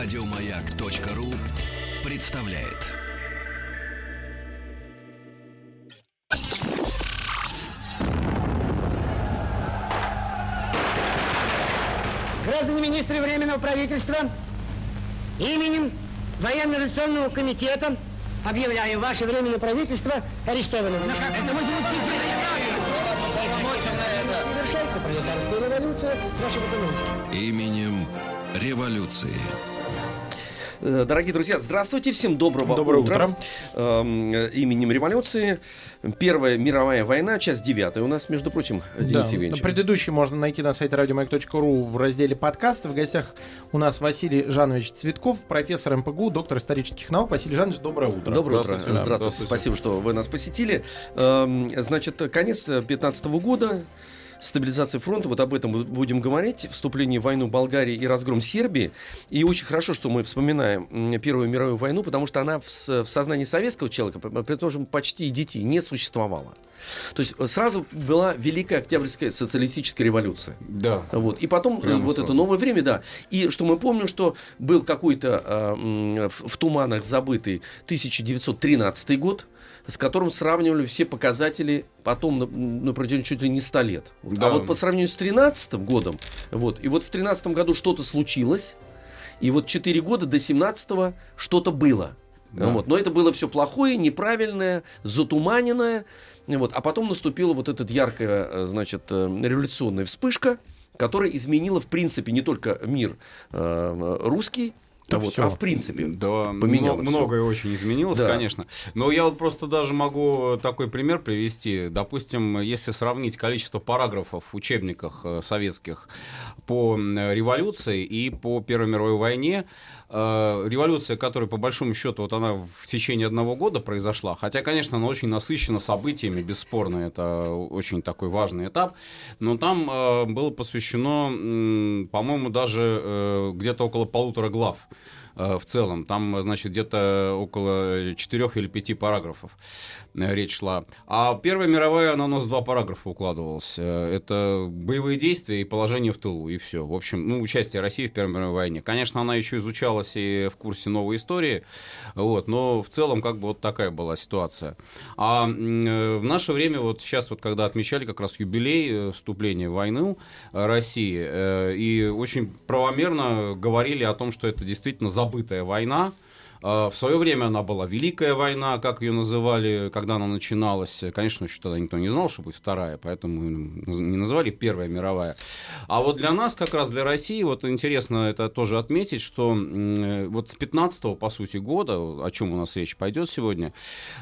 Радиомаяк.ру представляет. Граждане министры Временного правительства, именем Военно-революционного комитета объявляю ваше Временное правительство арестованным. Это мы Совершается пролетарская революция нашего экономики. Именем революции. Э, Дорогие друзья, здравствуйте, всем доброго Доброе утра. утро. Эм, Именем революции. Первая мировая война, часть девятая. У нас, между прочим, Денис Да, Евгеньевич. предыдущий можно найти на сайте радиомаяк.ру в разделе подкасты. В гостях у нас Василий Жанович Цветков, профессор МПГУ, доктор исторических наук. Василий Жанович, доброе утро. Доброе утро. Здравствуйте. Здравствуйте. Здравствуйте. Спасибо, что вы нас посетили. Эм, Значит, конец 2015 года. Стабилизация фронта, вот об этом будем говорить, вступление в войну Болгарии и разгром Сербии. И очень хорошо, что мы вспоминаем Первую мировую войну, потому что она в, в сознании советского человека, п- предположим, почти и детей, не существовала. То есть э, сразу была Великая Октябрьская социалистическая революция. Да. Вот. И потом э, Прямо вот сразу. это новое время, да. И что мы помним, что был какой-то э, в, в туманах забытый 1913 год, с которым сравнивали все показатели потом на, на протяжении чуть ли не 100 лет. Вот. Да. А вот по сравнению с 13 годом, вот, и вот в 13 году что-то случилось, и вот 4 года до 17 что-то было. Да. Вот. Но это было все плохое, неправильное, затуманенное. Вот. А потом наступила вот эта яркая, э, значит, э, революционная вспышка, которая изменила, в принципе, не только мир э, русский, Да вот, а в принципе. Да, Поменялось мно- многое очень изменилось, Да. конечно. Но я вот просто даже могу такой пример привести. Допустим, если сравнить количество параграфов в учебниках э, советских по революции и по Первой мировой войне, э, революция, которая по большому счету вот она в течение одного года произошла, хотя, конечно, она очень насыщена событиями, бесспорно, это очень такой важный этап, но там э, было посвящено, м, по-моему, даже э, где-то около полутора глав. э, в целом. Там, э, значит, где-то около четырех или пяти параграфов э, речь шла. А Первая мировая, она у нас два параграфа укладывалась. Э, Это боевые действия и положение в тылу, и все. В общем, ну, участие России в Первой мировой войне. Конечно, она еще изучалась и в курсе новой истории, вот, но в целом как бы вот такая была ситуация. А э, в наше время, вот сейчас вот когда отмечали как раз юбилей э, вступления в войну э, России, э, и очень правомерно говорили о том, что это действительно забытая война, Э, В свое время она была Великая война, как ее называли, когда она начиналась. Конечно, еще тогда никто не знал, что будет вторая, поэтому не называли Первая мировая. А вот для нас, как раз для России, вот интересно это тоже отметить, что вот с 15 по сути, года, о чем у нас речь пойдет сегодня,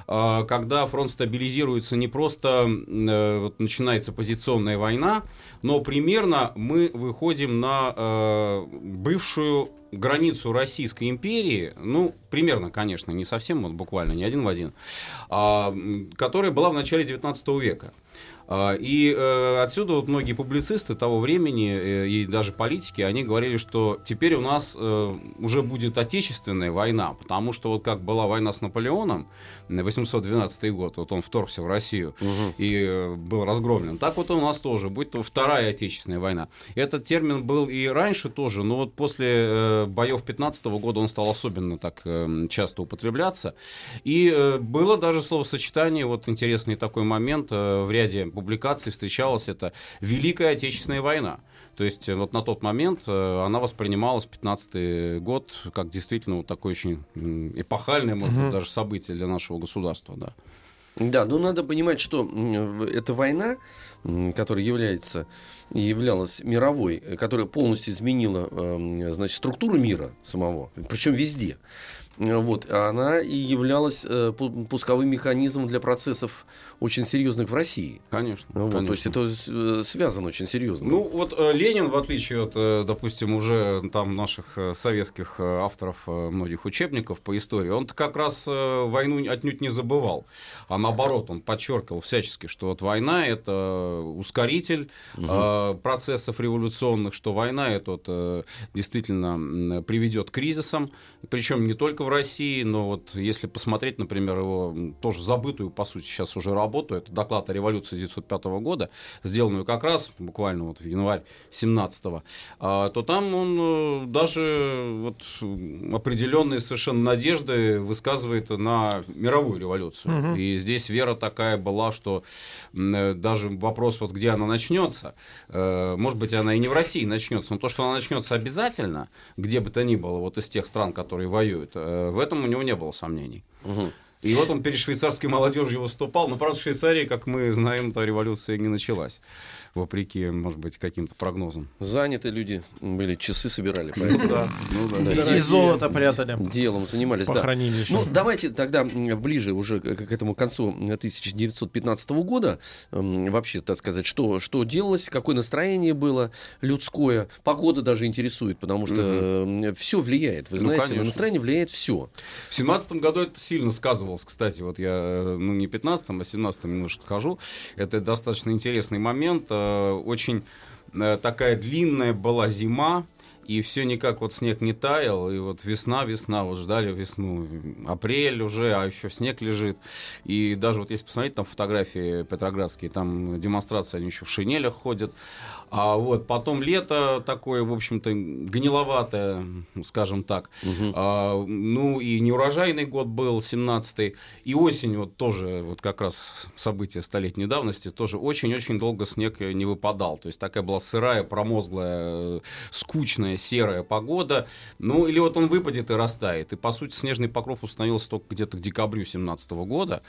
э, когда фронт стабилизируется не просто э, вот начинается позиционная война, но примерно мы выходим на э, бывшую границу Российской империи, ну, примерно, конечно, не совсем, вот буквально, не один в один, а, которая была в начале 19 века. А, И э, отсюда вот многие публицисты того времени э, и даже политики, они говорили, что теперь у нас э, уже будет отечественная война, потому что вот как была война с Наполеоном, э, 812 год, вот он вторгся в Россию и э, был разгромлен, так вот у нас тоже будет вторая отечественная война. Этот термин был и раньше тоже, но вот после боев 15 года он стал особенно так часто употребляться. И было даже словосочетание, вот интересный такой момент, в ряде публикаций встречалось это «Великая Отечественная война». То есть э, вот на тот момент э, она воспринималась, 15 год, как действительно вот такое очень эпохальное, может быть, даже событие для нашего государства. Да. Да, но надо понимать, что эта война, которая является являлась мировой, э, которая полностью изменила значит, структуру мира самого, причем везде. Э, Вот, она и являлась э, пу- пусковым механизмом для процессов очень серьезных в России. Конечно. Вот, То есть конечно. это э, связано очень серьезно. Ну, вот э, Ленин, в отличие от, э, допустим, уже там наших э, советских э, авторов э, многих учебников по истории, он как раз э, войну отнюдь не забывал. А наоборот, он подчеркивал всячески, что вот война это ускоритель э, процессов революционных, что война эта э, действительно приведет к кризисам, причем не только в России, но вот если посмотреть, например, его тоже забытую, по сути, сейчас уже работу, это доклад о революции 1905 года, сделанную как раз буквально вот в январь 17 то там он э, даже вот определенные совершенно надежды высказывает на мировую революцию. Мгм. И здесь вера такая была, что э, даже вопрос, вот где она начнется, э, может быть, она и не в России начнется, но то, что она начнется обязательно, где бы то ни было, вот из тех стран, которые воюют, в этом у него не было сомнений. Мгм. И вот он перед швейцарской молодежью выступал, но, правда, в Швейцарии, как мы знаем, та революция не началась, вопреки, может быть, каким-то прогнозам. Заняты люди были, часы собирали. ну да. И- золото прятали Делом занимались, по да. хранилищам. Ну, давайте тогда ближе уже к этому концу 1915 года, вообще, так сказать, что, что делалось, какое настроение было людское, погода даже интересует, потому что все влияет, вы Ну, знаете, на настроение влияет все. В семнадцатом году это сильно сказывалось, кстати, вот я, э, ну, не 15-м, а 17-м немножко скажу. Это достаточно интересный момент. Э, Очень э, такая длинная была зима, и все никак вот снег не таял, и вот весна, весна, вот ждали весну, апрель уже, а еще снег лежит. И даже вот если посмотреть там фотографии петроградские, там демонстрации, они еще в шинелях ходят. А вот потом лето такое, в общем-то, гниловатое, скажем так. А, ну и неурожайный год был, 17-й. И осень вот тоже, вот как раз событие столетней давности, тоже очень-очень долго снег не выпадал. То есть такая была сырая, промозглая, э, скучная, серая погода. Ну или вот он выпадет и растает. И по сути снежный покров установился только где-то к декабрю 17 года.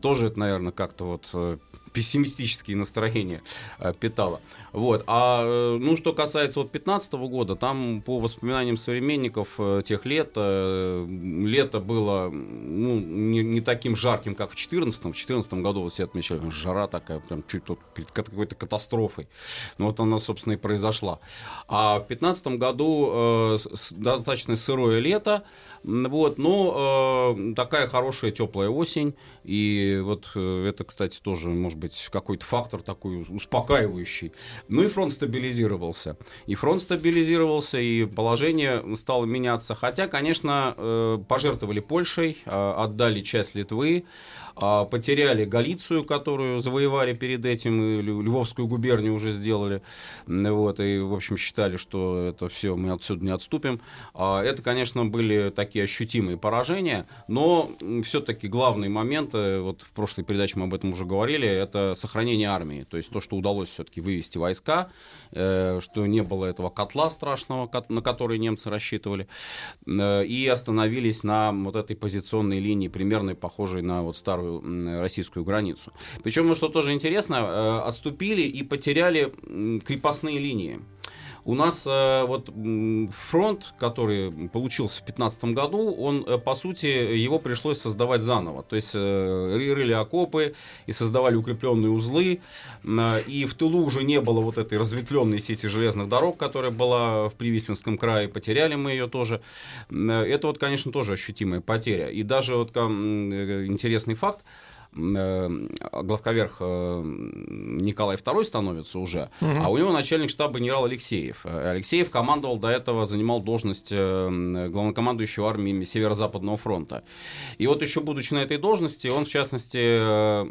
Тоже это, наверное, как-то вот э, пессимистические настроения э, питало. Вот. А э, ну, что касается вот 15 года, там по воспоминаниям современников э, тех лет, лето было ну, не, не таким жарким, как в 14 В 14 году вот все отмечали, жара такая, прям чуть вот перед ка- какой-то катастрофой. Ну, вот она, собственно, и произошла. А в 15 году э, достаточно сырое лето, вот, но э, такая хорошая теплая осень. И вот э, это, кстати, тоже может быть какой-то фактор такой успокаивающий. Ну и фронт стабилизировался. И фронт стабилизировался, и положение стало меняться. Хотя, конечно, э, пожертвовали Польшей, э, отдали часть Литвы, а, потеряли Галицию, которую завоевали перед этим, и Львовскую губернию уже сделали. Вот, и, в общем, считали, что это все, мы отсюда не отступим. А, Это, конечно, были такие ощутимые поражения, но все-таки главный момент, э, вот в прошлой передаче мы об этом уже говорили, это сохранение армии. То есть то, что удалось все-таки вывести войска, э, что не было этого котла страшного, на который немцы рассчитывали, э, и остановились на вот этой позиционной линии, примерно похожей на вот старую м, российскую границу. Причем, ну, что тоже интересно, э, отступили и потеряли крепостные линии. У нас э, вот фронт, который получился в 2015 году, он, э, по сути, его пришлось создавать заново. То есть э, ры- рыли окопы и создавали укрепленные узлы. Э, И в тылу уже не было вот этой разветвленной сети железных дорог, которая была в Привисинском крае. Потеряли мы ее тоже. Э, Это вот, конечно, тоже ощутимая потеря. И даже вот э, интересный факт главковерх э, Николай II становится уже, а у него начальник штаба генерал Алексеев. Э, Алексеев командовал до этого, занимал должность э, главнокомандующего армиями Северо-Западного фронта. И вот еще будучи на этой должности, он, в частности, э,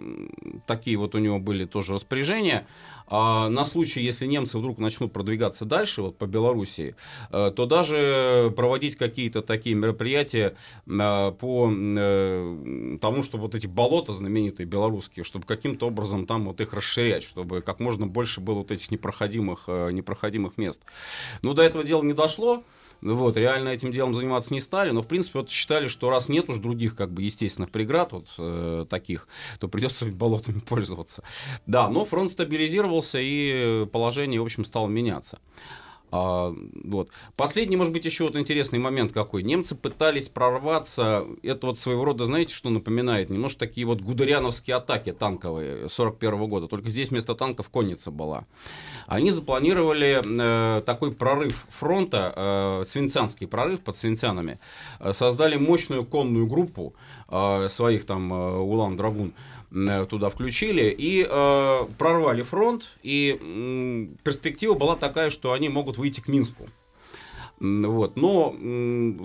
такие вот у него были тоже распоряжения, а на случай, если немцы вдруг начнут продвигаться дальше, вот по Белоруссии, э, то даже проводить какие-то такие мероприятия э, по э, тому, чтобы вот эти болота знаменитые белорусские, чтобы каким-то образом там вот их расширять, чтобы как можно больше было вот этих непроходимых, непроходимых мест. Но до этого дела не дошло. Ну Вот, реально этим делом заниматься не стали, но, в принципе, вот считали, что раз нет уж других, как бы, естественных преград вот э, таких, то придется болотами пользоваться. Да, но фронт стабилизировался, и положение, в общем, стало меняться. А, вот. Последний, может быть, еще вот интересный момент какой. Немцы пытались прорваться, это вот своего рода, знаете, что напоминает? Немножко такие вот гудериановские атаки танковые 41 года, только здесь вместо танков конница была. Они запланировали э, такой прорыв фронта, э, свинцанский прорыв под свинцанами, Э, создали мощную конную группу, своих там э, Улан-Драгун э, туда включили и э, прорвали фронт. И перспектива была такая, что они могут выйти к Минску. Вот. Но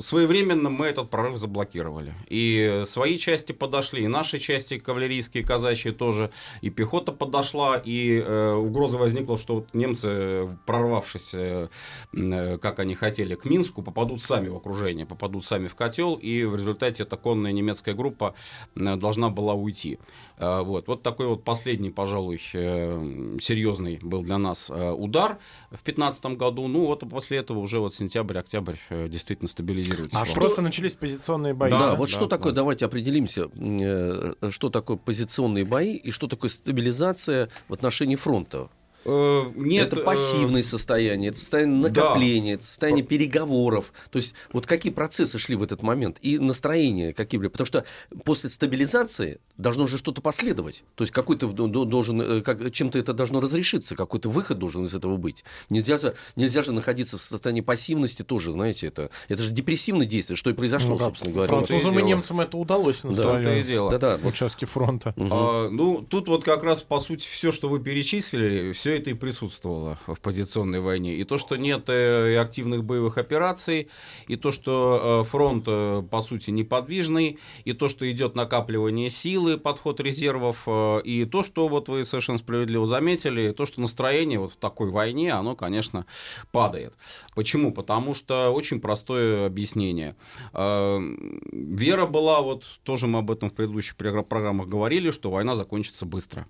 своевременно мы этот прорыв заблокировали. И свои части подошли, и наши части кавалерийские, казачьи тоже, и пехота подошла, и э, угроза возникла, что вот немцы, прорвавшись, э, э, как они хотели, к Минску, попадут сами в окружение, попадут сами в котел, и в результате эта конная немецкая группа э, должна была уйти. Э, Вот, вот такой вот последний, пожалуй, э, серьезный был для нас э, удар в 2015 году. Ну вот после этого уже вот сентябрь, октябрь э, действительно стабилизируется. А фронт. Просто начались позиционные бои. Да, Да, вот да, что такое, да. давайте определимся, э, что такое позиционные бои и что такое стабилизация в отношении фронта. Э, Нет, это э, пассивное состояние, это состояние да. накопления, это состояние переговоров. То есть вот какие процессы шли в этот момент и настроения какие были. Потому что после стабилизации должно же что-то последовать. То есть какой-то должен, э, как, чем-то это должно разрешиться, какой-то выход должен из этого быть. Нельзя же, нельзя же находиться в состоянии пассивности тоже, знаете, это, это же депрессивное действие, что и произошло, Ну да, собственно говоря. Французам и немцам это удалось на Да, и дело. Да-да, вот участке фронта. Мгм. А, ну, тут вот как раз, по сути, все, что вы перечислили, все это и присутствовало в позиционной войне. И то, что нет э, активных боевых операций, и то, что э, фронт, э, по сути, неподвижный, и то, что идет накапливание силы, подход резервов, и то, что, вот вы совершенно справедливо заметили, то, что настроение вот в такой войне, оно, конечно, падает. Почему? Потому что очень простое объяснение. Вера была, вот тоже мы об этом в предыдущих програ- программах говорили, что война закончится быстро,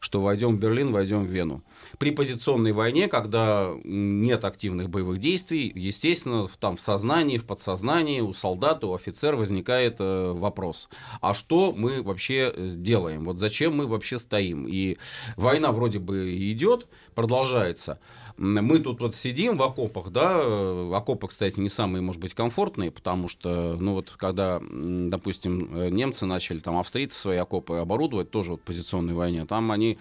что войдем в Берлин, войдем в Вену. При позиционной войне, когда нет активных боевых действий, естественно, там в сознании, в подсознании у солдата, у офицера возникает э, вопрос, а что мы вообще делаем? Вот зачем мы вообще стоим? И война вроде бы идет, продолжается. Мы тут вот сидим в окопах, да, э, окопы, кстати, не самые, может быть, комфортные, потому что, ну вот, когда, допустим, э, немцы начали, там, австрийцы свои окопы оборудовать, тоже вот в позиционной войне, там они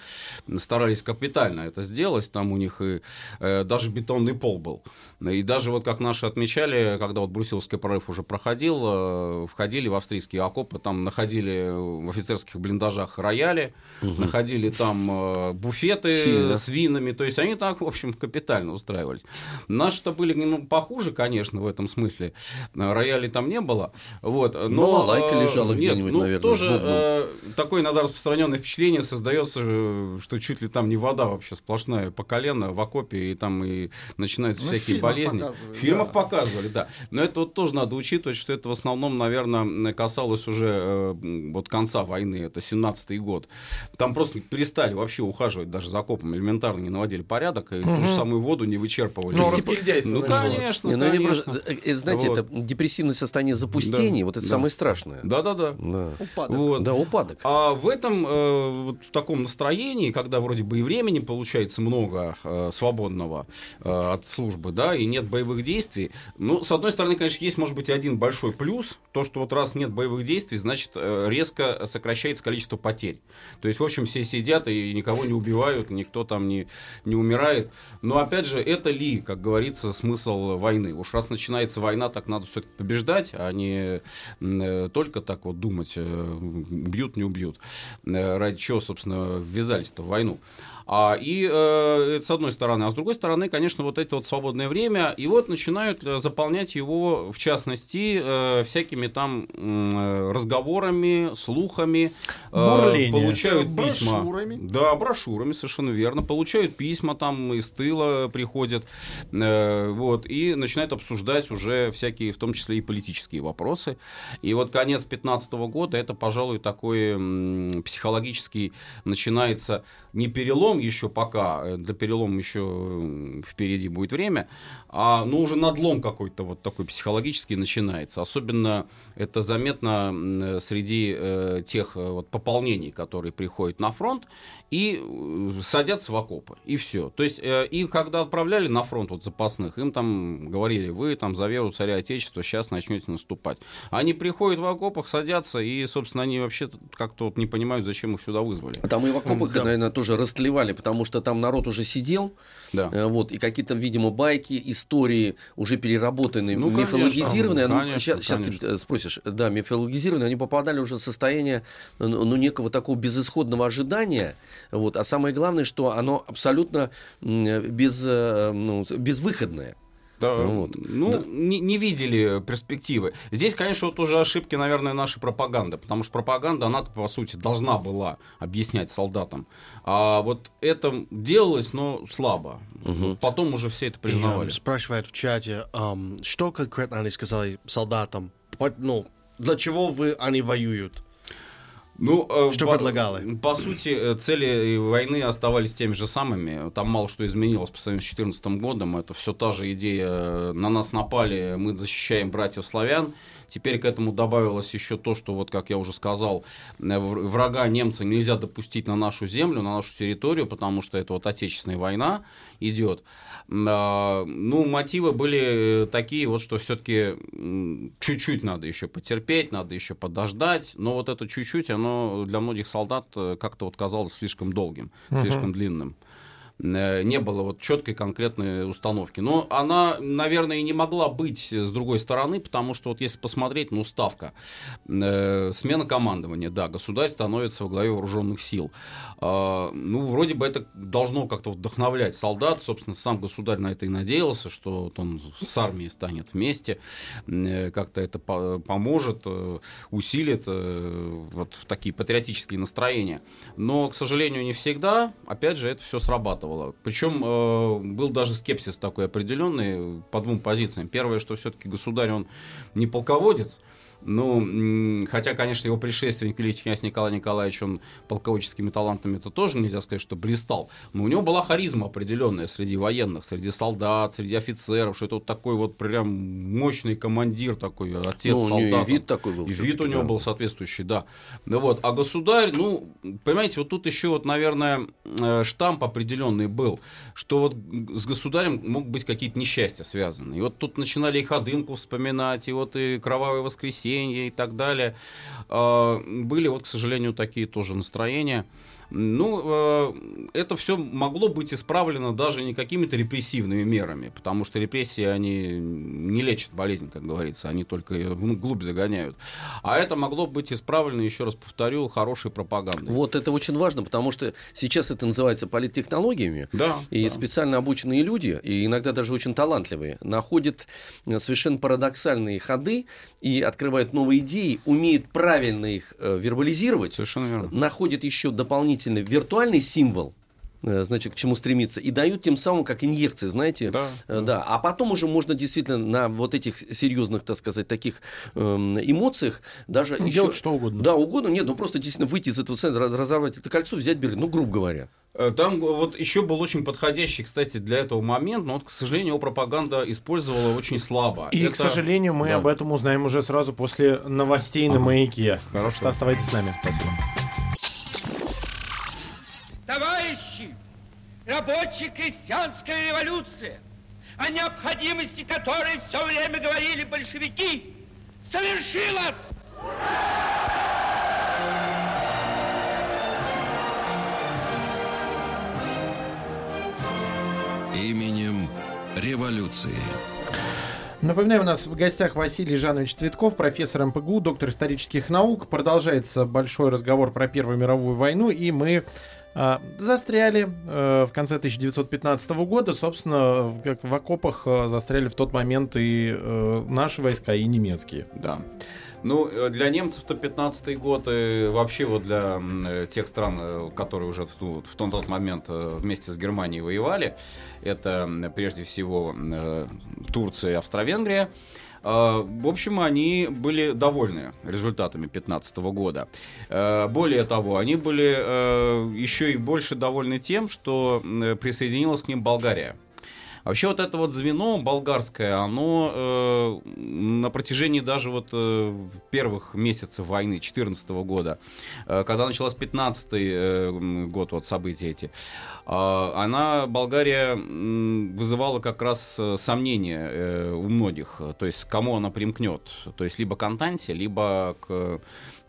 старались капитально это сделать, там у них и э, даже бетонный пол был. И даже вот как наши отмечали, когда вот Брусиловский прорыв уже проходил, э, входили в австрийские окопы, там находили в офицерских блиндажах рояли, находили там э, буфеты Сильно. с винами, то есть они так, в общем, капитально устраивались. Наши-то были немного похуже, конечно, в этом смысле. Роялей там не было. Вот, но, Балалайка э, лежала нет, где-нибудь, ну, наверное, тоже э, такое иногда распространенное впечатление создается, что чуть ли там не вода вообще сплошная по колено в окопе, и там и начинаются Ну, всякие болезни. В фильмах да. показывали, да. Но это вот тоже надо учитывать, что это в основном, наверное, касалось уже э, вот конца войны, это 17-й год. Там просто перестали вообще ухаживать даже за окопом, элементарно не наводили порядок, и ту же самую воду не вычерпывали. Ну, распиздяйство ну, конечно, Не, ну, конечно. просто, э, э, знаете, Вот. это депрессивное состояние запустения, Да, вот это да. самое страшное. Да-да-да. Да. Упадок. Вот. Да, упадок. А в этом э, вот в таком настроении, когда вроде бы и времени получается много э, свободного э, от службы, да, и нет боевых действий, ну, с одной стороны, конечно, есть, может быть, один большой плюс, то, что вот раз нет боевых действий, значит, э, резко сокращается количество потерь. То есть, в общем, все сидят и никого не убивают, никто там не, не умирает. Но, опять же, это ли, как говорится, смысл войны? Уж раз начинается война, так надо все-таки побеждать, а не э, только так вот думать, э, убьют, не убьют. Э, Ради чего, собственно, ввязались-то в войну. А, и э, это с одной стороны. А с другой стороны, конечно, вот это вот свободное время. И вот начинают э, заполнять его, в частности, э, всякими там э, разговорами, слухами. э, Бурление. Получают Э, письма. брошюрами. Да, брошюрами, совершенно верно. Получают письма, там из тыла приходят. э, вот, и начинают обсуждать уже всякие, в том числе и политические вопросы. И вот конец 15 года, это, пожалуй, такой м, психологический начинается не перелом еще пока, э, для перелома еще впереди будет время, а ну, уже надлом какой-то вот такой психологический начинается. Особенно это заметно м, среди э, тех э, вот пополнений, которые приходят на фронт и э, садятся в окопы, и все. То есть, э, и когда отправляли на фронт вот запасных, им там говорили, вы там за веру царя Отечества сейчас начнете наступать. Они приходят в окопах, садятся, и, собственно, они вообще как-то вот не понимают, зачем их сюда вызвали. А там и в окопах, Да. наверное, тоже растлевали знали, потому что там народ уже сидел, Да. э, вот, и какие-то, видимо, байки, истории уже переработанные, Ну, конечно, мифологизированные. ну, конечно, щас, щас ты конечно. э, спросишь, да, мифологизированные, они попадали уже в состояние, ну, ну, некого такого безысходного ожидания, вот, а самое главное, что оно абсолютно м, без, э, ну, безвыходное. Да, Ну вот. ну, Да. Не, не видели перспективы. Здесь, конечно, вот уже ошибки, наверное, нашей пропаганды, потому что пропаганда, она по сути, должна была объяснять солдатам. А вот это делалось, но слабо. Потом уже все это И, признавали. эм, спрашивает в чате, эм, что конкретно они сказали солдатам? Ну, для чего вы они воюют? Ну, э, Что по, предлагали? По сути, э, цели войны оставались теми же самыми. Там мало что изменилось по сравнению с 2014 годом. Это все та же идея. На нас напали, мы защищаем братьев славян. Теперь к этому добавилось еще то, что, вот как я уже сказал, э, врага немца нельзя допустить на нашу землю, на нашу территорию, потому что это вот отечественная война идет. А, Ну, мотивы были э, такие, вот, что все-таки чуть-чуть надо еще потерпеть, надо еще подождать. Но вот это чуть-чуть, оно для многих солдат э, как-то вот казалось слишком долгим, слишком длинным. Э, Не было вот четкой конкретной установки. Но она, наверное, и не могла быть с другой стороны, потому что вот если посмотреть, ну, ставка, э, смена командования, да, государь становится во главе вооруженных сил. А, ну, вроде бы это должно как-то вдохновлять солдат. Собственно, сам государь на это и надеялся, что вот он с армией станет вместе, э, как-то это по- поможет, э, усилит э, вот такие патриотические настроения. Но, к сожалению, не всегда. Опять же, это все срабатывало. Причем э, был даже скепсис такой определенный по двум позициям. Первое, что все-таки государь, он не полководец, ну, хотя, конечно, его предшественник, великий князь Николай Николаевич, он полководческими талантами это тоже нельзя сказать, что блистал. Но у него была харизма определенная среди военных, среди солдат, среди офицеров, что это вот такой вот прям мощный командир такой, отец Ну, него и вид такой был И вид у него да. был соответствующий, да. Ну вот. А государь, ну, понимаете, вот тут еще вот, наверное, э, штамп определенный был, что вот с государем могут быть какие-то несчастья связаны. И вот тут начинали и Ходынку вспоминать, и вот и Кровавое воскресенье и так далее. А, Были вот, к сожалению, такие тоже настроения. Ну, э, это все могло быть исправлено даже не какими-то репрессивными мерами, потому что репрессии, они не лечат болезнь, как говорится, они только ее вглубь загоняют. А это могло быть исправлено, еще раз повторю, хорошей пропагандой. Вот это очень важно, потому что сейчас это называется политтехнологиями. Да, И да. специально обученные люди, и иногда даже очень талантливые, находят э, совершенно парадоксальные ходы и открывают новые идеи, умеют правильно их э, вербализировать, Совершенно верно. находят еще дополнительный виртуальный символ, э, значит, к чему стремиться, и дают тем самым как инъекции, знаете, Да, Э, да. А потом уже можно действительно на вот этих серьезных, так сказать, таких эм, эмоциях даже Ну, еще... делать что угодно. Да, угодно. Нет, ну просто действительно выйти из этого центра, раз- разорвать это кольцо, взять Берлин, ну, грубо говоря. Э, Там вот еще был очень подходящий, кстати, для этого момент, но вот, к сожалению, его пропаганда использовала очень слабо. И, Это- к сожалению, мы Да. об этом узнаем уже сразу после новостей на маяке. Хорошо. что оставайтесь с нами. Спасибо. Рабоче-крестьянская революция, о необходимости которой все время говорили большевики, совершилась! Именем революции. Напоминаю, у нас в гостях Василий Жанович Цветков, профессор МПГУ, доктор исторических наук. Продолжается большой разговор про Первую мировую войну, и мы застряли э, в конце 1915 года. Собственно, как в окопах э, застряли в тот момент и э, наши войска, и немецкие. Да. Ну, для немцев-то 15-й год, и вообще вот для тех стран, которые уже в, ту- в тот, момент вместе с Германией воевали, это прежде всего Турция и Австро-Венгрия, в общем, они были довольны результатами 15 года. Э, Более того, они были э, еще и больше довольны тем, что присоединилась к ним Болгария. Вообще вот это вот звено болгарское, оно э, на протяжении даже вот э, первых месяцев войны 2014 года, э, когда началась 15 э, год, вот события эти, э, она, Болгария, м, вызывала как раз э, сомнения э, у многих, то есть к кому она примкнет, то есть либо к Антанте, либо к э,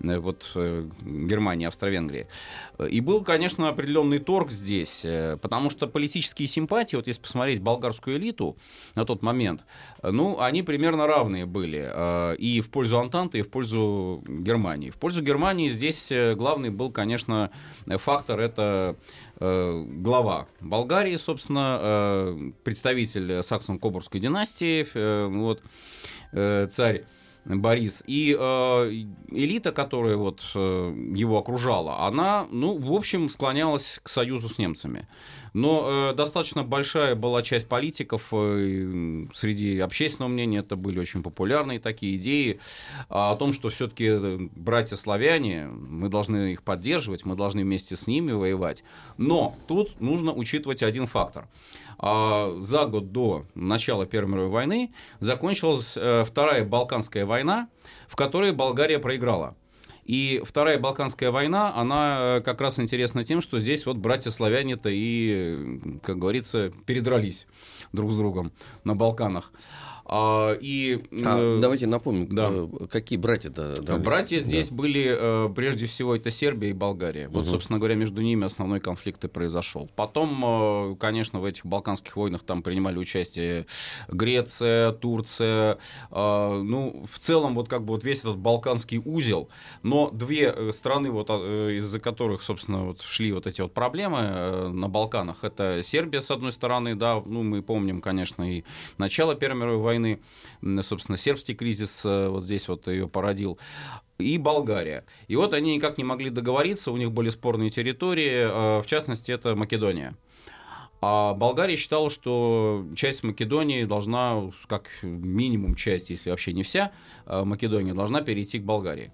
вот э, Германии, Австро-Венгрии. И был, конечно, определенный торг здесь, э, потому что политические симпатии, вот если посмотреть болгарскую элиту на тот момент, э, ну, они примерно равные были э, и в пользу Антанты, и в пользу Германии. В пользу Германии здесь э, главный был, конечно, фактор это э, глава Болгарии, собственно, э, представитель саксон-кобургской династии, э, вот, э, царь Борис. И э, элита, которая вот э, его окружала, она, ну, в общем, склонялась к союзу с немцами. Но э, достаточно большая была часть политиков э, среди общественного мнения, это были очень популярные такие идеи о том, что все-таки братья-славяне, мы должны их поддерживать, мы должны вместе с ними воевать. Но тут нужно учитывать один фактор. А за год до начала Первой мировой войны закончилась э, Вторая Балканская война, в которой Болгария проиграла. И Вторая Балканская война, она э, как раз интересна тем, что здесь вот братья-славяне-то и, как говорится, передрались друг с другом на Балканах. А, и, А, э, давайте напомним, да. э, какие братья-то дрались? Братья здесь Да. были э, прежде всего это Сербия и Болгария. Вот, Мгм. собственно говоря, между ними основной конфликт и произошел. Потом, э, конечно, в этих балканских войнах там принимали участие Греция, Турция. э, Ну, в целом, вот как бы вот весь этот балканский узел. Но две э, страны, вот, э, из-за которых, собственно, вот шли вот эти вот проблемы э, на Балканах, это Сербия, с одной стороны, да, ну, мы помним, конечно, и начало Первой мировой войны, М, собственно, сербский кризис э, вот здесь вот ее породил и Болгария. И вот они никак не могли договориться, у них были спорные территории, э, в частности, это Македония. А Болгария считала, что часть Македонии должна, как минимум часть, если вообще не вся, э, Македония должна перейти к Болгарии.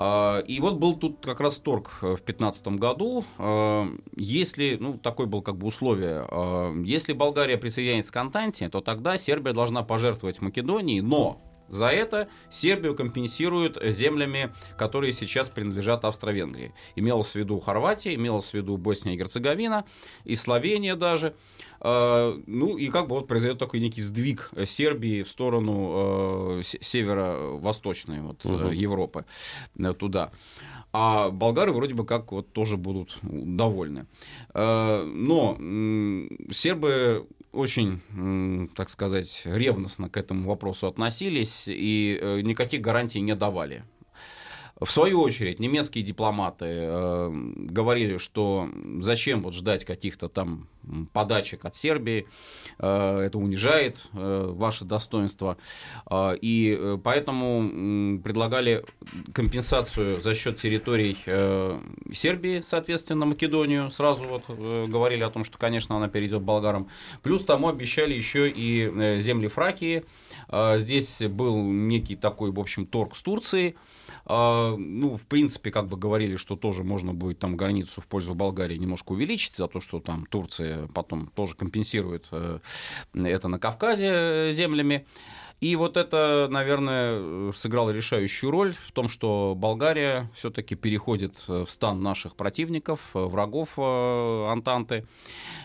А, И вот был тут как раз торг э, в 2015 году. А, Если, ну, такое было как бы условие, а, если Болгария присоединяется к Антанте, то тогда Сербия должна пожертвовать Македонии, но за это Сербию компенсируют землями, которые сейчас принадлежат Австро-Венгрии. Имелось в виду Хорватия, имелось в виду Босния и Герцеговина, и Словения даже. Э, Ну и как бы вот произойдет такой некий сдвиг э, Сербии в сторону э, северо-восточной вот, э, Мгм. Европы, э, туда. А болгары вроде бы как вот тоже будут довольны. Но сербы очень, так сказать, ревностно к этому вопросу относились и никаких гарантий не давали. В свою очередь, немецкие дипломаты э, говорили, что зачем вот ждать каких-то там подачек от Сербии, э, это унижает э, ваше достоинство. Э, и э, поэтому м, предлагали компенсацию за счет территорий э, Сербии, соответственно, Македонию. Сразу вот э, говорили о том, что, конечно, она перейдет болгарам. Плюс тому обещали еще и э, земли Фракии. Э, Здесь был некий такой, в общем, торг с Турцией. А, Ну, в принципе, как бы говорили, что тоже можно будет там границу в пользу Болгарии немножко увеличить за то, что там Турция потом тоже компенсирует э, это на Кавказе э, землями. И вот это, наверное, э, сыграло решающую роль в том, что Болгария все-таки переходит э, в стан наших противников, э, врагов Антанты.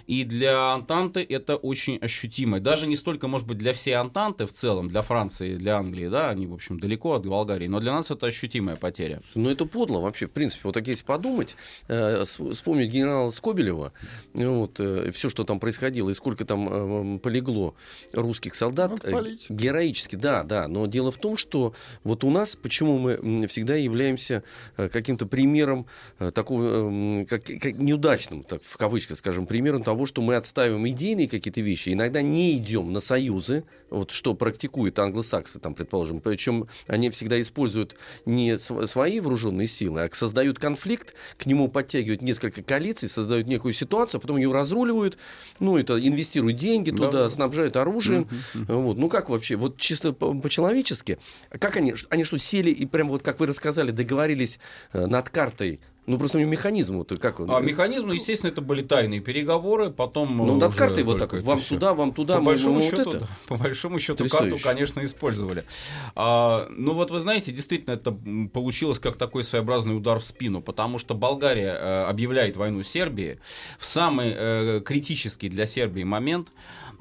И для Антанты это очень ощутимо. Даже не столько, может быть, для всей Антанты в целом, для Франции, для Англии, да, они, в общем, далеко от Болгарии, но для нас это ощутимая потеря. Ну, это подло вообще, в принципе. Вот так если подумать, э, вспомнить генерала Скобелева, э, вот, все, что там происходило, и сколько там э, полегло русских солдат. Э, политик. Героически, да, да. Но дело в том, что вот у нас, почему мы всегда являемся э, каким-то примером э, такого, эм, как, как неудачным, так, в кавычках, скажем, примером того, что мы отстаиваем идейные какие-то вещи, иногда не идем на союзы, вот что практикуют англосаксы, там, предположим, причем они всегда используют не св- свои вооруженные силы, а создают конфликт, к нему подтягивают несколько коалиций, создают некую ситуацию, а потом ее разруливают, ну, это инвестируют деньги Да, туда, да. снабжают оружием. Вот. Ну, как вообще? Вот чисто по- по-человечески. Как они? Они что, сели и прям вот, как вы рассказали, договорились э, над картой Ну, просто у него механизм, вот как он? А механизм, естественно, это были тайные переговоры, потом... Ну, над картой вот так вот, вам сюда, вам туда, по мы- большому мы вот счету, это. по большому счету Потрясающе. карту, конечно, использовали. А, ну вот вы знаете, действительно, это получилось как такой своеобразный удар в спину, потому что Болгария э, объявляет войну Сербии в самый э, критический для Сербии момент.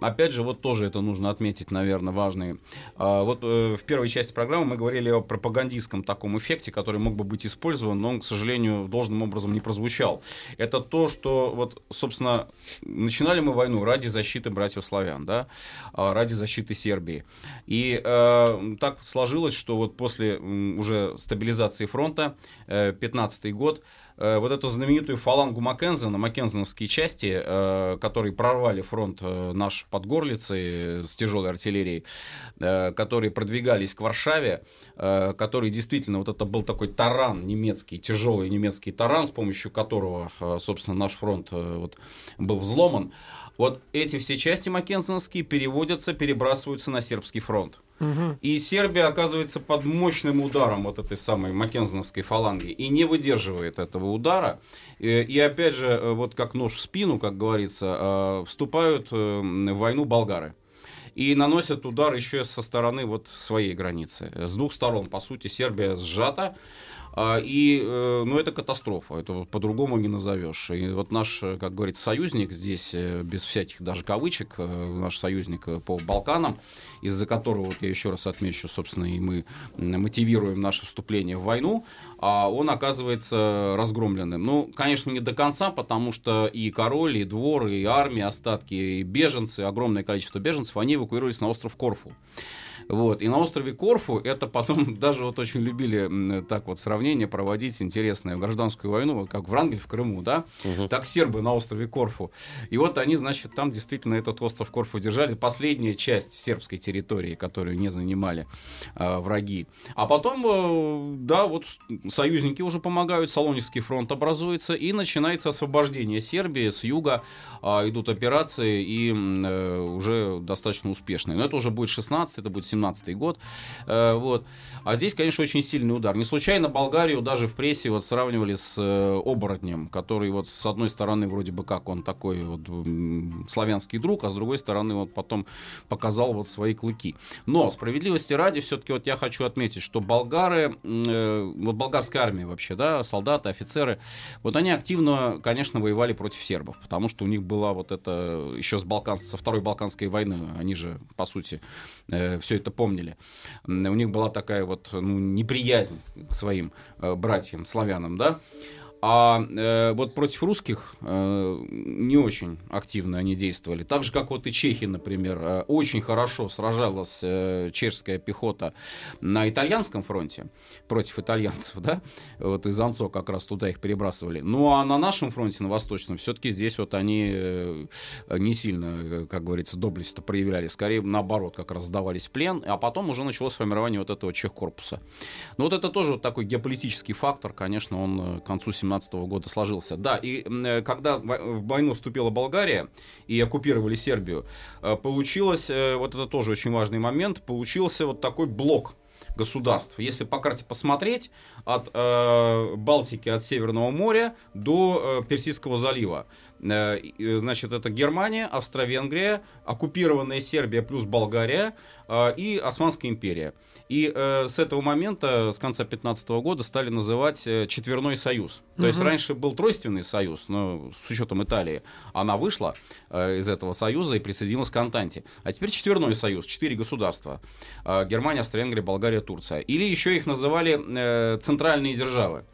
Опять же, вот тоже это нужно отметить, наверное, важный. А, вот э, в первой части программы мы говорили о пропагандистском таком эффекте, который мог бы быть использован, но он, к сожалению, должным образом не прозвучал. Это то, что, вот, собственно, начинали мы войну ради защиты братьев славян, да, а, ради защиты Сербии. И э, так сложилось, что вот после уже стабилизации фронта, 15 год, э, вот эту знаменитую фалангу Маккензена, маккензеновские части, э, которые прорвали фронт э, наш под Горлицей с тяжелой артиллерией, э, которые продвигались к Варшаве, э, который действительно, вот это был такой таран немецкий, тяжелый немецкий таран, с помощью которого, э, собственно, наш фронт э, вот, был взломан. Вот эти все части маккензеновские переводятся, перебрасываются на сербский фронт. И Сербия оказывается под мощным ударом вот этой самой маккензеновской фаланги и не выдерживает этого удара. Э, И опять же, э, вот как нож в спину, как говорится, э, вступают в войну болгары. И наносят удар еще со стороны вот своей границы. С двух сторон, по сути, Сербия сжата. А, И, э, ну, это катастрофа, это по-другому не назовешь. И вот наш, э, как говорится, союзник здесь, э, без всяких даже кавычек, наш союзник по Балканам, из-за которого, вот я еще раз отмечу, собственно, и мы мотивируем наше вступление в войну, а он оказывается разгромленным. Ну, конечно, не до конца, потому что и король, и двор, и армия, остатки, и беженцы, огромное количество беженцев, они эвакуировались на остров Корфу. Вот. И на острове Корфу это потом даже вот очень любили так вот сравнение проводить интересное гражданскую войну, вот как Врангель в Крыму, да, так сербы на острове Корфу. И вот они, значит, там действительно этот остров Корфу держали, последняя часть сербской территории, которую не занимали а, враги. А потом, э, да, вот союзники уже помогают, Салонический фронт образуется, и начинается освобождение Сербии с юга, а, идут операции, и э, уже достаточно успешные. Но это уже будет 16 это будет 17 год. Э, вот. А здесь, конечно, очень сильный удар. Не случайно Болгарию даже в прессе вот сравнивали с э, оборотнем, который вот с одной стороны вроде бы как он такой вот славянский друг, а с другой стороны вот потом показал вот свои клыки. Но справедливости ради все-таки вот я хочу отметить, что болгары, э, вот болгарская армия вообще, да, солдаты, офицеры, вот они активно, конечно, воевали против сербов, потому что у них была вот это еще с Балкан, со второй Балканской войны, они же, по сути, все это помнили. М, У них была такая вот ну, неприязнь к своим э, братьям, славянам, да. А э, вот против русских э, не очень активно они действовали. Так же, как вот и чехи, например. Э, очень хорошо сражалась э, чешская пехота на итальянском фронте против итальянцев, да. Вот из Анцо как раз туда их перебрасывали. Ну а на нашем фронте, на восточном, все-таки здесь вот они э, не сильно, э, как говорится, доблесть-то проявляли. Скорее, наоборот, как раз сдавались в плен. А потом уже началось формирование вот этого чехкорпуса. Но вот это тоже вот такой геополитический фактор, конечно, он э, к концу 17 года сложился. Да, и э, когда в в войну вступила Болгария и оккупировали Сербию, э, получилось, э, вот это тоже очень важный момент, получился вот такой блок государств. Если по карте посмотреть, от э, Балтики, от Северного моря до э, Персидского залива. Э, значит, это Германия, Австро-Венгрия, оккупированная Сербия плюс Болгария э, и Османская империя. И э, с этого момента, с конца 15 года, стали называть э, четверной союз. То есть раньше был тройственный союз, но с учетом Италии она вышла э, из этого союза и присоединилась к Антанте. А теперь четверной союз, четыре государства. Э, Германия, Австро-Венгрия, Болгария, Турция. Или еще их называли э, центральные державы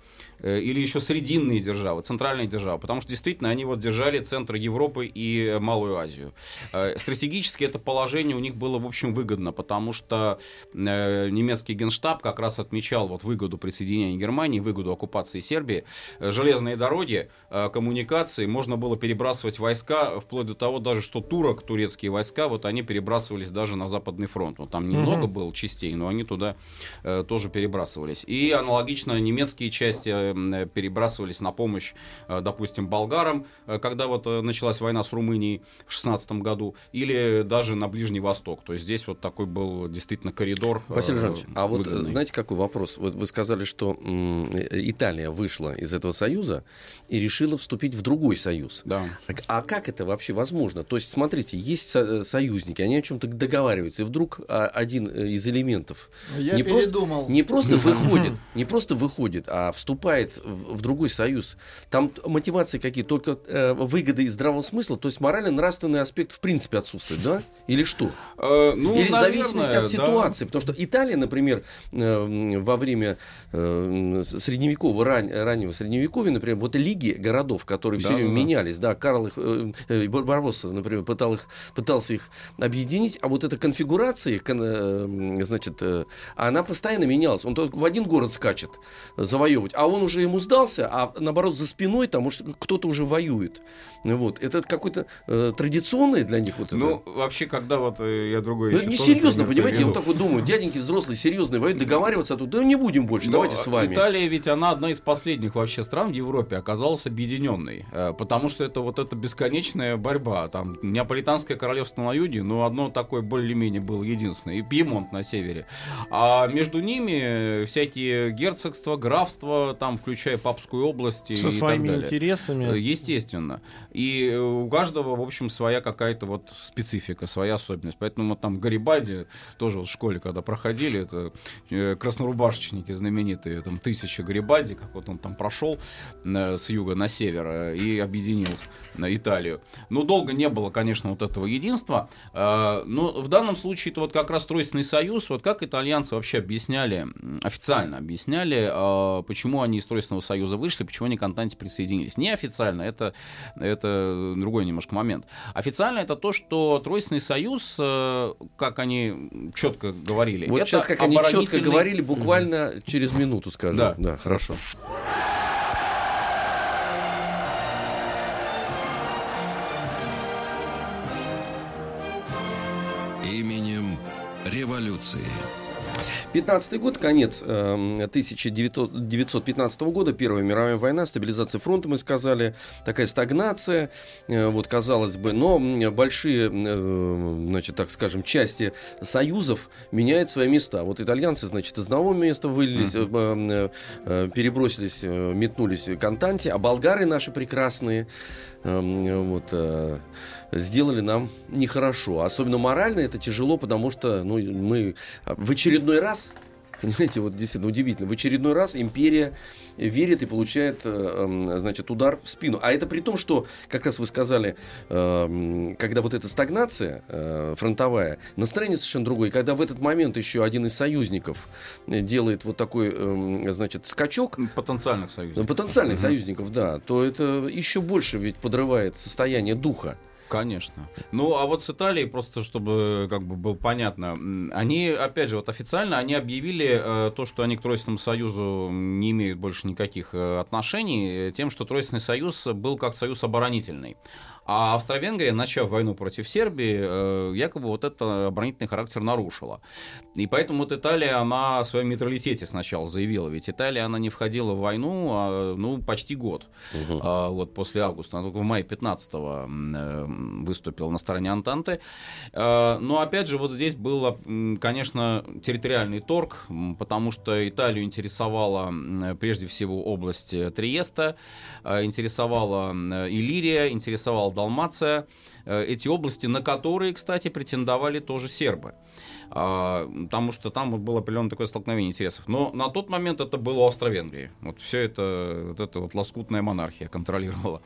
или еще срединные державы, центральные державы, потому что действительно они вот держали центр Европы и э, Малую Азию. Э, Стратегически это положение у них было, в общем, выгодно, потому что э, немецкий генштаб как раз отмечал вот выгоду присоединения Германии, выгоду оккупации Сербии. Э, Железные дороги, э, коммуникации, можно было перебрасывать войска, вплоть до того даже, что турок, турецкие войска, вот они перебрасывались даже на Западный фронт. Ну, там немного было частей, но они туда э, тоже перебрасывались. И аналогично немецкие части перебрасывались на помощь, э, допустим, болгарам, э, когда вот э, началась война с Румынией в 16 году, или даже на Ближний Восток. То есть здесь вот такой был действительно коридор. Василий Жанович, а вот знаете, какой вопрос? Вот вы сказали, что м, Италия вышла из этого союза и решила вступить в другой союз. Да. А как это вообще возможно? То есть, смотрите, есть со- союзники, они о чем-то договариваются, и вдруг а, один из элементов Я не просто, передумал. не просто выходит, не просто выходит, а вступает в, в другой союз. Там мотивации какие? Только э, выгоды и здравого смысла, то есть морально-нравственный аспект в принципе отсутствует, да? Или что? Э, ну, Или в наверное, зависимости от да. ситуации. Потому что Италия, например, э, во время э, средневекового, ран- раннего средневековья, например, вот лиги городов, которые все Да, время да, да. менялись, да, Карл их, э, э, Бар- Барбосса, например, пытал их, пытался их объединить, а вот эта конфигурация, кон- э, значит, э, она постоянно менялась. Он только в один город скачет завоевывать, а он уже ему сдался, а наоборот за спиной там, может, кто-то уже воюет. Вот. Это какой-то э, традиционный для них вот это. Ну, вообще, когда вот э, я другой Ну, не серьезно, понимаете, я приведу. вот так вот думаю, дяденьки взрослые, серьезные, воюют, договариваться, а тут, да не будем больше, Но давайте с вами. Италия ведь она одна из последних вообще стран в Европе оказалась объединенной, э, потому что это вот эта бесконечная борьба. Там Неаполитанское королевство на юге, но одно такое более-менее было единственное, и Пьемонт на севере. А между ними всякие герцогства, графства, там включая Папскую область и, Со и так своими далее. интересами. Э, Естественно. И э, у каждого, в общем, своя какая-то вот специфика, своя особенность. Поэтому вот там Гарибальди тоже вот в школе, когда проходили, это э, краснорубашечники знаменитые, там тысяча Гарибальди, как вот он там прошел с юга на север и объединил на Италию. Но долго не было, конечно, вот этого единства. Но в данном случае это вот как раз Тройственный союз, вот как итальянцы вообще объясняли, официально объясняли, почему они из Тройственного союза вышли, почему они к Антанте присоединились. Неофициально, это, это другой немножко момент. Официально это то, что Тройственный союз, э, как они четко говорили, Вот это сейчас, как они четко оборонительный- говорили, буквально через минуту скажу. Да. да хорошо. Именем революции. 15 год, конец эм, 1915 года, Первая мировая война, стабилизация фронта, мы сказали, такая стагнация, э, вот казалось бы, но большие, э, значит, так скажем, части союзов меняют свои места. Вот итальянцы, значит, из одного места вылились, э, перебросились, метнулись к Антанте, а болгары наши прекрасные, эм, вот, сделали нам нехорошо. Особенно морально это тяжело, потому что ну, мы в очередной раз, понимаете, вот действительно удивительно, в очередной раз империя верит и получает, э, эм, значит, удар в спину. А это при том, что, как раз вы сказали, эм, когда вот эта стагнация э, фронтовая, настроение совершенно другое. Когда в этот момент еще один из союзников э, делает вот такой, эм, значит, скачок, потенциальных союзников. потенциальных союзников, да, то это еще больше ведь подрывает состояние духа. Конечно. Ну, а вот с Италией, просто чтобы как бы было понятно, они, опять же, вот официально они объявили э, то, что они к Тройственному Союзу не имеют больше никаких э, отношений, э, тем, что Тройственный Союз был как союз оборонительный. А Австро-Венгрия, начав войну против Сербии, э, якобы вот этот оборонительный характер нарушила. И поэтому вот Италия, она о своем нейтралитете сначала заявила. Ведь Италия, она не входила в войну, а, ну, почти год. А, вот после августа. Она только в мае 15-го м, э, выступила на стороне Антанты. А, но опять же, вот здесь был, конечно, территориальный торг, потому что Италию интересовала прежде всего область э, Триеста, э, интересовала Иллирия, интересовала Далмация. Э, Эти области, на которые, кстати, претендовали тоже сербы. А, потому что там было определенное такое столкновение интересов. Но на тот момент это было Австро-Венгрии. Вот все это, вот это вот лоскутная монархия контролировала.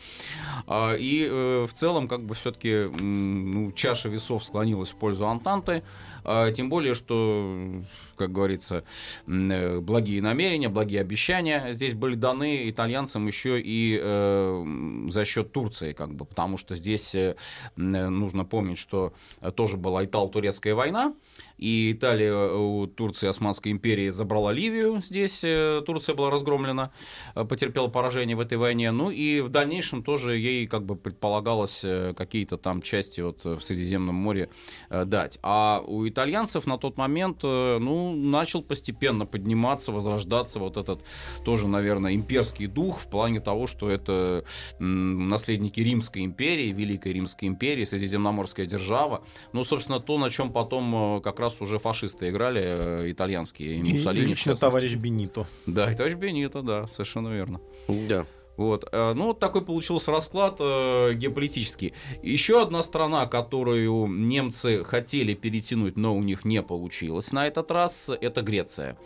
А, и э, в целом, как бы все-таки ну, чаша весов склонилась в пользу Антанты. А, тем более, что, как говорится, э, благие намерения, благие обещания здесь были даны итальянцам еще и э, за счет Турции, как бы, потому что здесь нужно помнить, что тоже была Итало-Турецкая война, и Италия э, у Турции Османской империи забрала Ливию, здесь э, Турция была разгромлена, э, потерпела поражение в этой войне, ну и в дальнейшем тоже ей как бы предполагалось какие-то там части вот в Средиземном море дать. А у итальянцев на тот момент, ну, начал постепенно подниматься, возрождаться вот этот тоже, наверное, имперский дух в плане того, что это наследники Римской империи, Великой Римской империи, Средиземноморская держава. Ну, собственно, то, на чем потом как раз уже фашисты играли, э, итальянские, и И Муссолини, в лично товарищ Бенито. Да, и товарищ Бенито, да, совершенно верно. Да. Вот. э, Ну, вот такой получился расклад э, геополитический. Еще одна страна, которую немцы хотели перетянуть, но у них не получилось на этот раз, это Греция.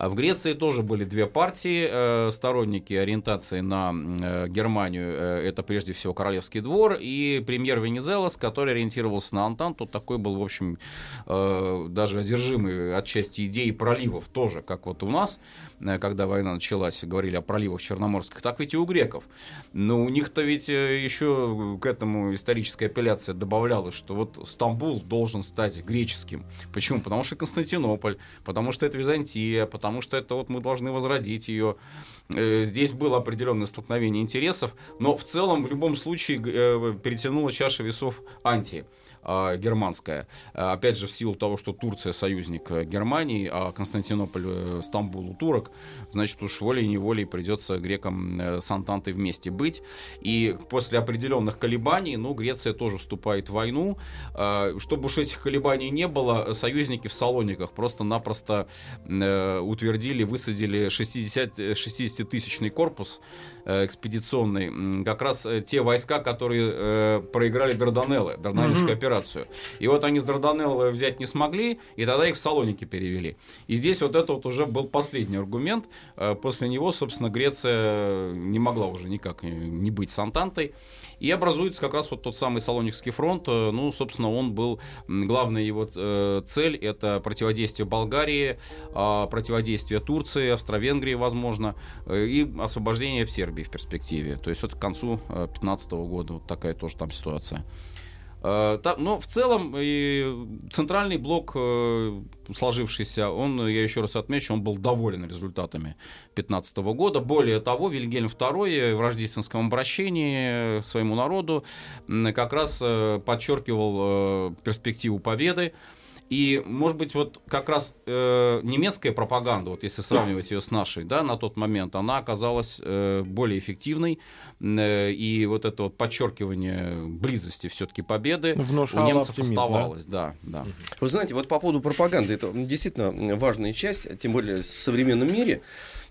А в Греции тоже были две партии, э, сторонники ориентации на э, Германию, э, это прежде всего Королевский двор, и премьер Венезелос, который ориентировался на Антанту, такой был, в общем, даже одержимый отчасти идеей проливов тоже, как вот у нас, когда война началась, говорили о проливах черноморских, так ведь и у греков. Но у них-то ведь еще к этому историческая апелляция добавлялась, что вот Стамбул должен стать греческим. Почему? Потому что Константинополь, потому что это Византия, потому что это вот мы должны возродить ее. Э, Здесь было определенное столкновение интересов, но в целом в любом случае э, перетянула чаша весов анти германская. А, Опять же, в силу того, что Турция союзник э, Германии, а Константинополь, э, Стамбул у турок, значит, уж волей-неволей придется грекам э, с Антантой вместе быть. И после определенных колебаний, ну, Греция тоже вступает в войну. А, Чтобы уж этих колебаний не было, союзники в Салониках просто-напросто утвердили, высадили 60 э, 60-тысячный корпус э, экспедиционный, м, как раз э, те войска, которые э, проиграли Дарданеллы, Дарданельскую операцию. И вот они с Дарданеллы взять не смогли, и тогда их в Салоники перевели. И здесь вот это вот уже был последний аргумент. После него, собственно, Греция не могла уже никак не- быть с Антантой. И образуется как раз вот тот самый Салоникский фронт. Ну, собственно, он был, главная его цель, это противодействие Болгарии, а, противодействие Турции, Австро-Венгрии, возможно, и освобождение Сербии в перспективе. То есть вот к концу 2015 года вот такая тоже там ситуация. Э, Но в целом и центральный блок э, сложившийся, он, я еще раз отмечу, он был доволен результатами 2015 года. Более того, Вильгельм II в рождественском обращении своему народу как раз э, подчеркивал э, перспективу победы. И, может быть, вот как раз э, немецкая пропаганда, вот если сравнивать ее с нашей, да, на тот момент, она оказалась э, более эффективной. Э, и вот это вот подчеркивание близости все-таки победы Внушало у немцев оптимизм, да? оставалось. Да, да. Вы знаете, вот по поводу пропаганды, это действительно важная часть, тем более в современном мире.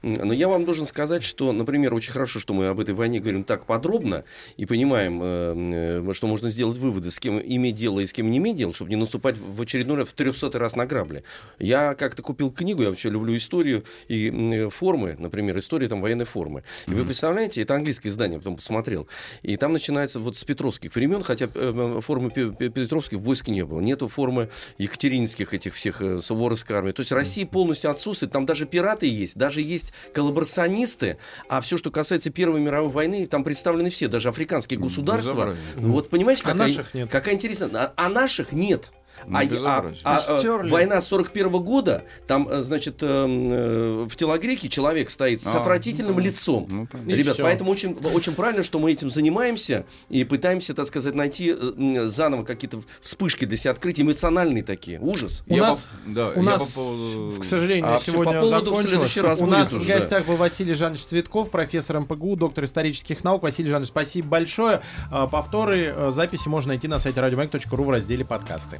Но я вам должен сказать, что, например, очень хорошо, что мы об этой войне говорим так подробно и понимаем, э, э, что можно сделать выводы, с кем иметь дело и с кем не иметь дело, чтобы не наступать в очередной раз в 300 раз на грабли. Я как-то купил книгу, я вообще люблю историю и м, формы, например, история там военной формы. И вы представляете, это английское издание, потом посмотрел. И там начинается вот с петровских времен, хотя э, формы Пе- Пе- петровских в войске не было. Нету формы екатеринских этих всех э, суворовской армии. То есть Россия полностью отсутствует. Там даже пираты есть, даже есть коллаборационисты. А все, что касается Первой мировой войны, там представлены все, даже африканские государства. безобразие. Вот понимаете, А какая, наших нет. какая интересная. А, а наших нет. Ну, А, а- а, а, война 41 года, там, э, значит, эм, э, в Телогреке человек стоит с А, отвратительным ну, лицом. ну, понятно. Ребят, всё. поэтому очень, очень правильно, что мы этим занимаемся и пытаемся, так сказать, найти э, заново какие-то вспышки для себя открыть, эмоциональные такие. Ужас. У Я нас, по- да, у я нас по поводу- к сожалению, А сегодня по поводу в закончилось. следующий раз У нас уже, в да. гостях был Василий Жанович Цветков, профессор МПГУ, доктор исторических наук. Василий Жанович, спасибо большое. Повторы записи можно найти на сайте радиомаяк.ру в разделе подкасты.